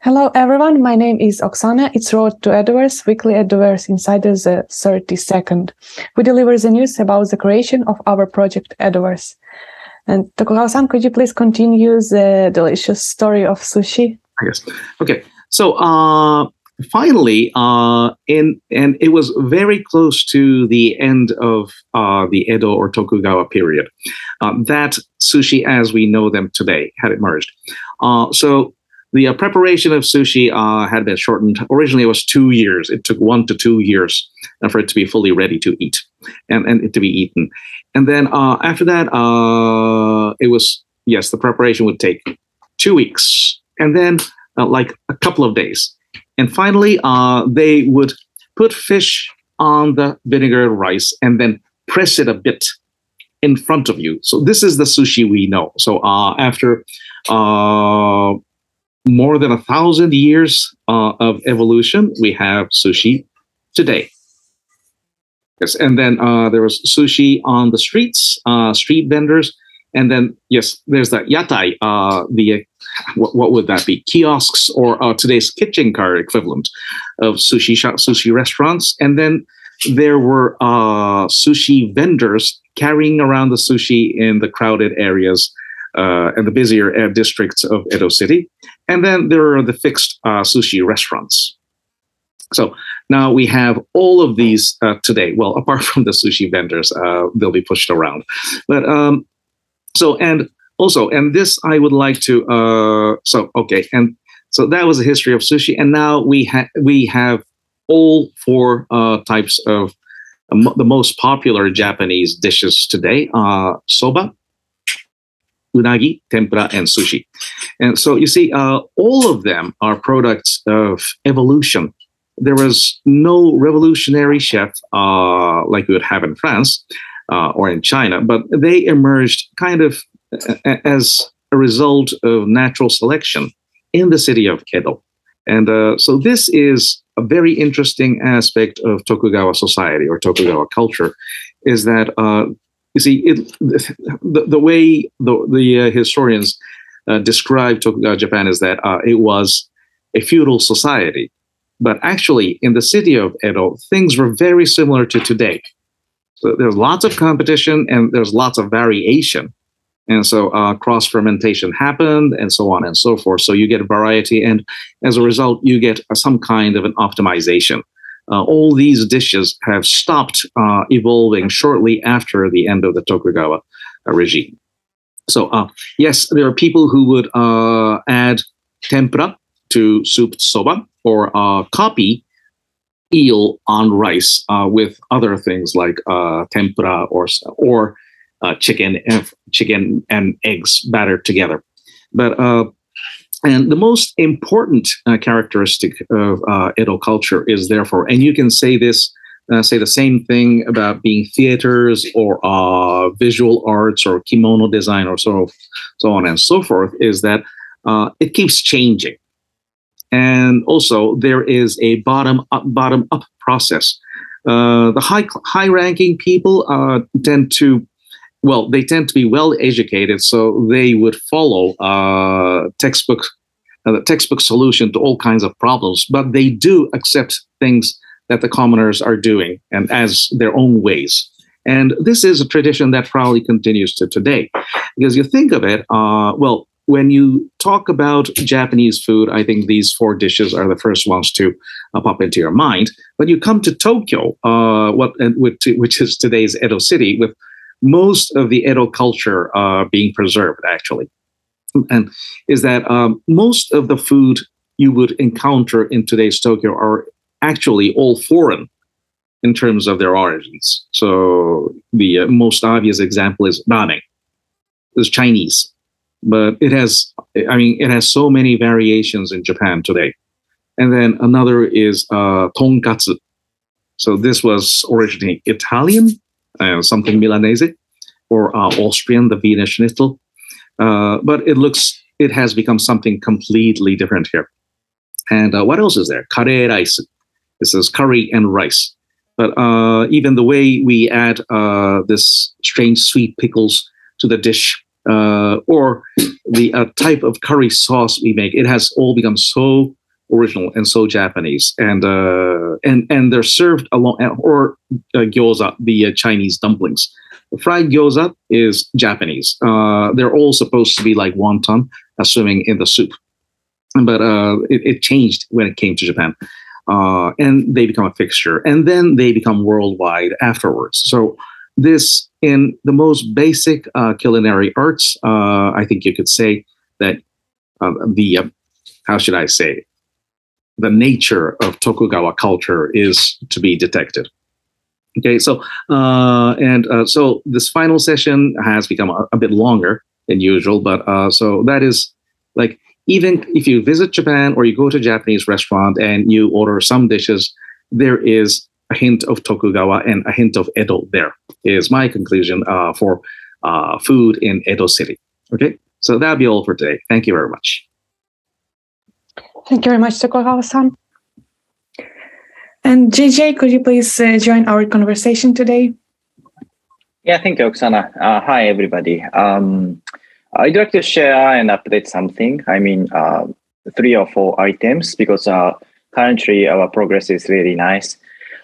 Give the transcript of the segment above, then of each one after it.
Hello, everyone. My name is Oksana. It's Road to Edoverse, weekly Edoverse Insider the 32nd. We deliver the news about the creation of our project Edoverse. And Tokugawa-san, could you please continue the delicious story of sushi? Yes. Okay. So, uh, finally, uh, in and it was very close to the end of uh, the Edo or Tokugawa period uh, that sushi, as we know them today, had emerged. Uh, so the uh, preparation of sushi uh, had been shortened. Originally, it was two years. It took one to two years for it to be fully ready to eat and, and to be eaten. And then uh, after that, uh, it was, yes, the preparation would take two weeks and then uh, like a couple of days. And finally, uh, they would put fish on the vinegar rice and then press it a bit in front of you. So this is the sushi we know. So after more than a thousand years uh, of evolution, we have sushi today. Yes, and then uh, there was sushi on the streets, uh, street vendors, and then yes, there's that yatai. Uh, the what, what, would that be? Kiosks or uh, today's kitchen car equivalent of sushi shop, sushi restaurants, and then there were uh, sushi vendors carrying around the sushi in the crowded areas uh, and the busier uh, districts of Edo City. And then there are the fixed uh, sushi restaurants. So now we have all of these uh, today. Well, apart from the sushi vendors, uh, they'll be pushed around. But um, so, and also, and this I would like to, uh, so, okay. And so that was the history of sushi. And now we, ha- we have all four uh, types of the most popular Japanese dishes today uh, soba, unagi, tempura, and sushi. And so you see, uh, all of them are products of evolution. There was no revolutionary chef uh, like we would have in France uh, or in China, but they emerged kind of as a result of natural selection in the city of Edo. And uh, so this is a very interesting aspect of Tokugawa society or Tokugawa culture is that uh, you see, it, the, the way the, the uh, historians uh, describe Tokugawa Japan is that uh, it was a feudal society. But actually, in the city of Edo, things were very similar to today. So there's lots of competition and there's lots of variation. And so uh, cross fermentation happened and so on and so forth. So you get variety. And as a result, you get some kind of an optimization uh, all these dishes have stopped uh, evolving shortly after the end of the Tokugawa uh, regime. So, uh, yes, there are people who would uh, add tempura to soup soba or uh, copy eel on rice with other things like tempura or or chicken and chicken and eggs battered together. But and the most important uh, characteristic of uh, Edo culture is therefore, and you can say this, uh, say the same thing about being theaters or uh, visual arts or kimono design or so, so on and so forth, is that uh, it keeps changing. And also, there is a bottom up, bottom up process. Uh, the high high ranking people tend to well, they tend to be well educated, so they would follow uh, textbook uh, textbook solution to all kinds of problems. But they do accept things that the commoners are doing and as their own ways. And this is a tradition that probably continues to today, because you think of it. Uh, well, when you talk about Japanese food, I think these four dishes are the first ones to uh, pop into your mind. But you come to Tokyo, uh, what which is today's Edo City, with most of the Edo culture uh, being preserved, actually. And is that um, most of the food you would encounter in today's Tokyo are actually all foreign in terms of their origins. So the uh, most obvious example is ramen. It's Chinese, but it has, I mean, it has so many variations in Japan today. And then another is uh, tonkatsu. So this was originally Italian, something Milanese, or uh, Austrian, the Wiener Schnitzel. Uh, but it looks, it has become something completely different here. And uh, what else is there? Curry rice. This is curry and rice. But uh, even the way we add uh, this strange sweet pickles to the dish uh, or the uh, type of curry sauce we make. It has all become so original and so Japanese, and uh, and and they're served along or uh, gyoza, the uh, Chinese dumplings. Fried gyoza is Japanese. Uh, they're all supposed to be like wonton, swimming in the soup, but uh, it, it changed when it came to Japan. Uh, and they become a fixture, and then they become worldwide afterwards. So this, in the most basic uh, culinary arts, uh, I think you could say that uh, the uh, how should I say the nature of Tokugawa culture is to be detected. Okay, so uh, and uh, so this final session has become a, a bit longer than usual, but uh, so that is like even if you visit Japan or you go to a Japanese restaurant and you order some dishes, there is a hint of Tokugawa and a hint of Edo. There is my conclusion uh, for uh, food in Edo City. Okay, so that'll be all for today. Thank you very much. Thank you very much, Tokugawa-san. And JJ, could you please uh, join our conversation today? Yeah, thank you, Oksana. Uh, hi, everybody. Um, I'd like to share and update something. I mean, uh, three or four items because uh, currently our progress is really nice.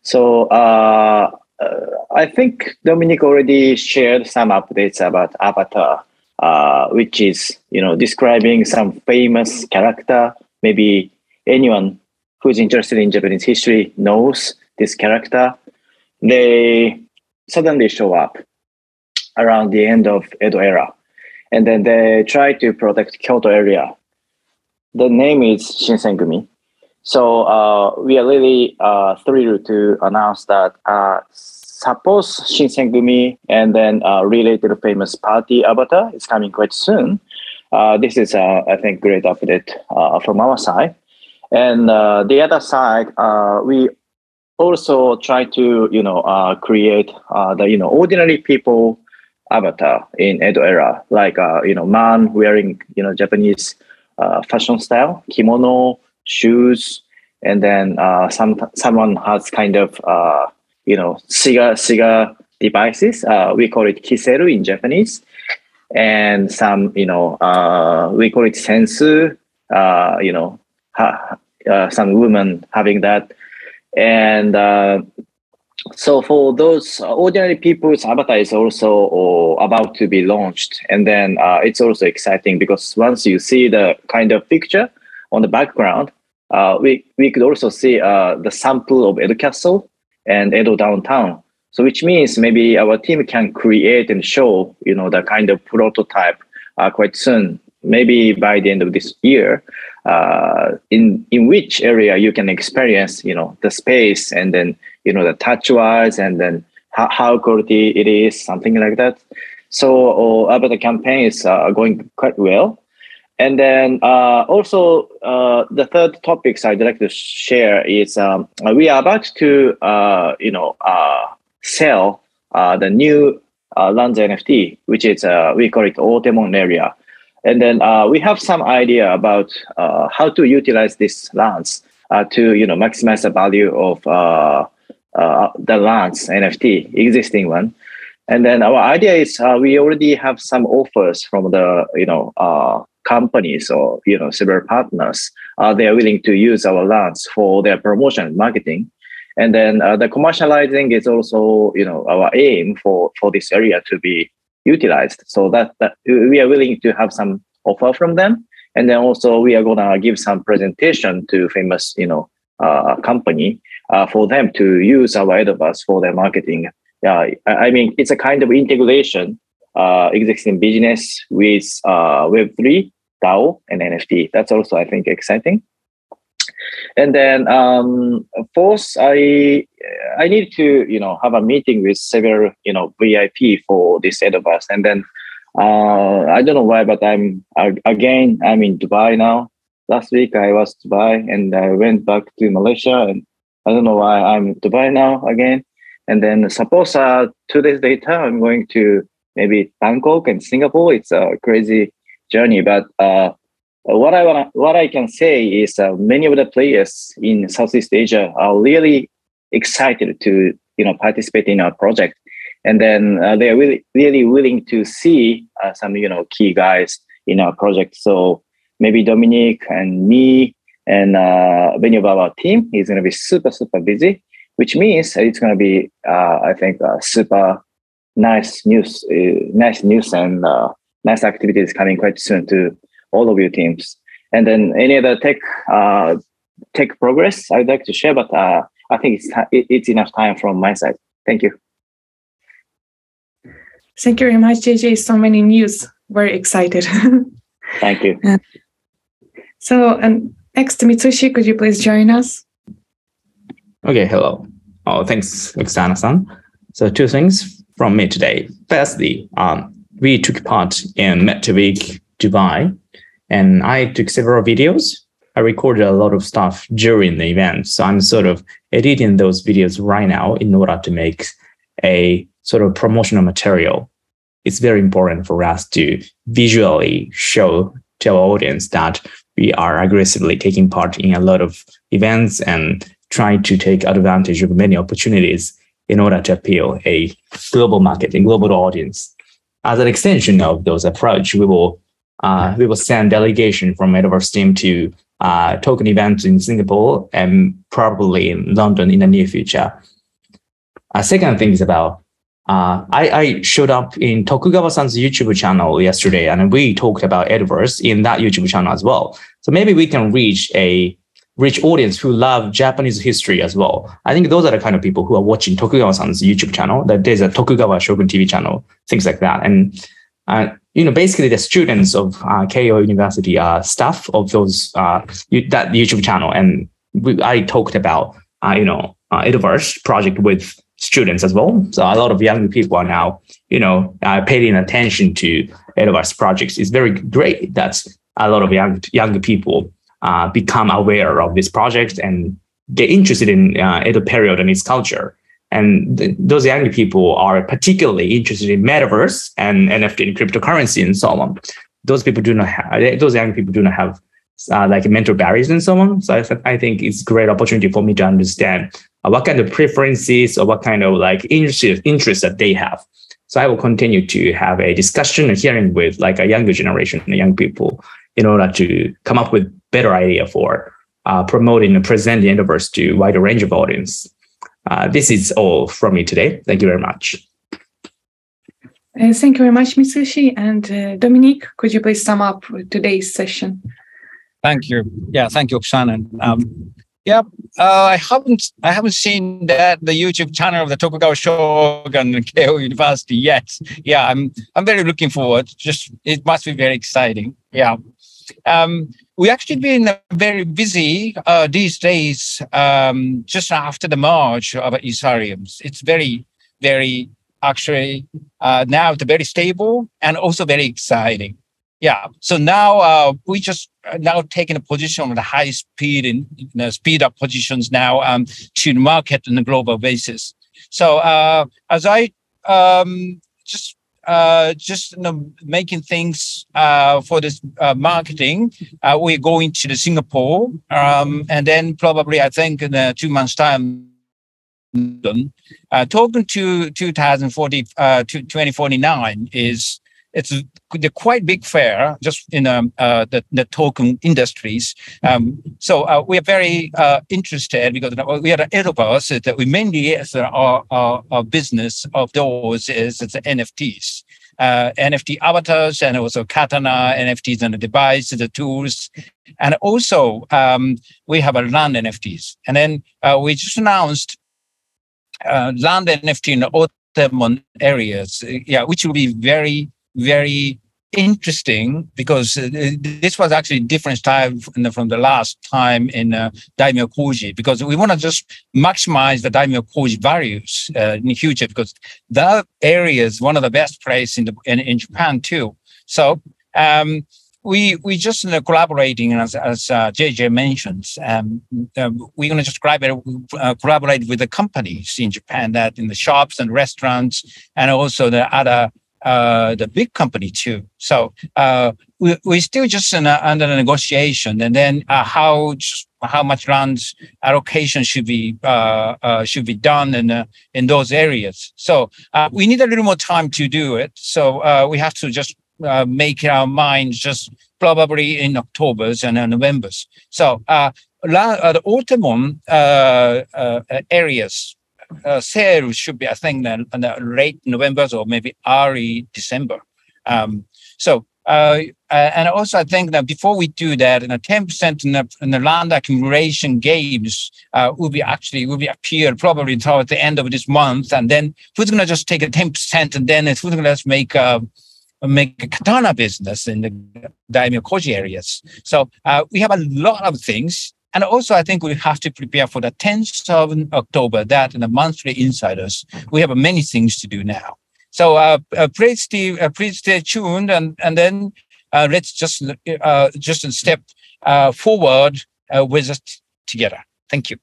So uh, uh, I think Dominic already shared some updates about Avatar, uh, which is you know describing some famous character. Maybe anyone who's interested in Japanese history knows this character. They suddenly show up around the end of Edo era and then they try to protect Kyoto area. The name is Shinsengumi. So uh, we are really uh, thrilled to announce that uh, suppose Shinsengumi and then uh, related famous party avatar is coming quite soon. Uh, this is, uh, I think, great update from our side. And the other side, we also try to, you know, create the, you know, ordinary people avatar in Edo era, like uh, you know, man wearing you know Japanese uh, fashion style, kimono, shoes, and then uh, some someone has kind of uh, you know cigar cigar devices. Uh, we call it kiseru in Japanese, and some you know uh, we call it sensu. Uh, you know, ha, uh, some women having that, and uh, so for those ordinary people's avatar is also uh, about to be launched and then uh, it's also exciting because once you see the kind of picture on the background uh, we, we could also see uh, the sample of edo castle and edo downtown so which means maybe our team can create and show you know the kind of prototype uh, quite soon maybe by the end of this year uh, in in which area you can experience you know the space and then you know the touch wise and then how, how quality it is something like that. So uh, the campaign is uh, going quite well. And then uh, also uh, the third topics I'd like to share is um, we are about to uh, you know sell uh, the new uh, Lands NFT, which is uh, we call it Otemon area, and then uh, we have some idea about uh, how to utilize this lands uh, to you know maximize the value of the lands NFT, existing one. And then our idea is we already have some offers from the you know companies or you know several partners. They are willing to use our lands for their promotion and marketing. And then uh, the commercializing is also you know our aim for for this area to be utilized. So that, that we are willing to have some offer from them. And then also we are gonna give some presentation to famous you know uh, company uh, for them to use our Edoverse for their marketing. Yeah, I mean, it's a kind of integration uh, existing business with uh, Web3, DAO, and NFT. That's also, I think, exciting. And then um, fourth, I I need to you know have a meeting with several you know VIP for this Edoverse, and then uh, I don't know why, but I'm again I'm in Dubai now. Last week I was Dubai, and I went back to Malaysia, and I don't know why I'm Dubai now again. And then suppose uh, two days later, I'm going to maybe Bangkok and Singapore. It's a crazy journey, but uh, what I wanna, what I can say is uh, many of the players in Southeast Asia are really excited to you know participate in our project, and then uh, they are really really willing to see uh, some you know key guys in our project. So maybe Dominique and me and uh, many of our team is going to be super super busy, which means it's going to be uh, I think uh, super nice news, nice news and nice activities coming quite soon to all of your teams. And then any other tech uh, tech progress I'd like to share, but uh, I think it's it's enough time from my side. Thank you. Thank you very much, JJ. So many news. Very excited. Thank you. so, and next, to Mitsushi, could you please join us? Okay, hello. Oh, thanks, Oksana-san. So two things from me today. Firstly, um, we took part in Metaweek Dubai, and I took several videos. I recorded a lot of stuff during the event, so I'm sort of editing those videos right now in order to make a sort of promotional material. It's very important for us to visually show to our audience that we are aggressively taking part in a lot of events and trying to take advantage of many opportunities in order to appeal a global market and global audience. As an extension of those approach, we will uh, we will send delegation from Metaverse team to uh, token events in Singapore and probably in London in the near future. A second thing is about uh, I, I, showed up in Tokugawa-san's YouTube channel yesterday, and we talked about Edoverse in that YouTube channel as well. So maybe we can reach a rich audience who love Japanese history as well. I think those are the kind of people who are watching Tokugawa-san's YouTube channel. That there's a Tokugawa Shogun TV channel, things like that. And uh, you know, basically the students of uh, Keio University are staff of those uh, that YouTube channel, and we, I talked about uh, you know uh, project with students as well. So a lot of young people are now you know uh, paying attention to Edoverse projects. It's very great that a lot of young young people uh, become aware of this project and get interested in uh, Edo period and its culture. And th- those young people are particularly interested in metaverse and NFT and cryptocurrency and so on. Those people do not have, those young people do not have uh, like mental barriers and so on. So I, th- I think it's a great opportunity for me to understand uh, what kind of preferences or what kind of like interest, interests that they have. So I will continue to have a discussion and hearing with like a younger generation, the young people, in order to come up with better idea for uh, promoting and presenting Edoverse to wider range of audience. Uh, this is all from me today. Thank you very much. Uh, thank you very much, Mitsushi. And uh, Dominique, could you please sum up today's session? Thank you. Yeah, thank you, Oksana. Um, yeah, uh, I haven't I haven't seen that the YouTube channel of the Tokugawa Shogun Keio University yet. Yeah, I'm I'm very looking forward. Just it must be very exciting. Yeah. Um, we actually been very busy uh, these days. Um, just after the Merge of Ethereum, it's very, very actually uh, now it's very stable and also very exciting. Yeah. So now uh, we just uh, now taking a position on the high speed and you know, speed up positions now um, to the market on a global basis. So uh, as I um, just uh, just you know, making things uh, for this uh, marketing. Uh, we're going to the Singapore, um, and then probably I think in uh, two months' time. Uh, talking to 2040 uh, to 2049 is it's a, the quite big fair just in um, uh, the, the token industries. Um, so uh, we are very uh, interested because we are Edoverse that we mainly our, our, our business of those is it's NFTs. Uh, NFT avatars and also Katana NFTs and the device, the tools, and also um, we have a land NFTs. And then uh, we just announced uh, land NFT in Otemon areas, yeah, which will be very very interesting because uh, this was actually different style from the last time in uh, Daimyo Koji because we want to just maximize the Daimyo Koji values uh, in the future because that area is one of the best places in, the, in, in Japan too. So um, we we just collaborating as as uh, JJ mentioned. Um, um, we're going to just collaborate, uh, collaborate with the companies in Japan that in the shops and restaurants and also the other uh, the big company too. So uh, we we still just in, under the negotiation, and then uh, how how much land allocation should be uh, uh, should be done in in those areas. So we need a little more time to do it. So uh, we have to just make our minds just probably in October's and uh, November's. So uh, la- the Otemon areas uh, sale should be, I think, then late November or maybe early December. Um, so, uh, uh, and also I think that before we do that, in a ten percent in the in the land accumulation games uh, will be actually will be appear probably towards the end of this month, and then who's gonna just take a ten percent, and then who's gonna just make a make a katana business in the daimyo koji areas. So uh, we have a lot of things. And also, I think we have to prepare for the 10th of October, that in the monthly insiders, we have many things to do now. So uh, uh, please, stay, uh, please stay tuned, and and then uh, let's just uh, just step uh, forward with us together. Thank you.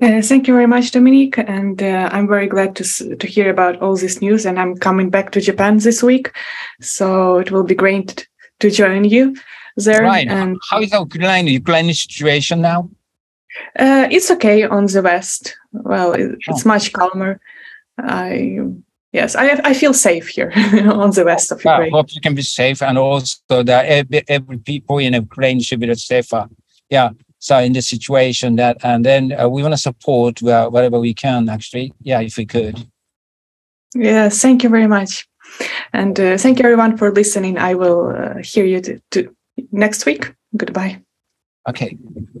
Uh, thank you very much, Dominique, and uh, I'm very glad to to hear about all this news. And I'm coming back to Japan this week, so it will be great to join you there. Right. And How is the Ukraine Ukraine situation now? uh, it's okay on the west. Well, it, it's much calmer. I yes, I I feel safe here on the west of Ukraine. I hope you can be safe, and also that every, every people in Ukraine should be safer. Yeah. So in this situation, that and then uh, we want to support uh, whatever we can. Actually, yeah, if we could. Yes, thank you very much, and uh, thank you everyone for listening. I will uh, hear you to, to next week. Goodbye. Okay.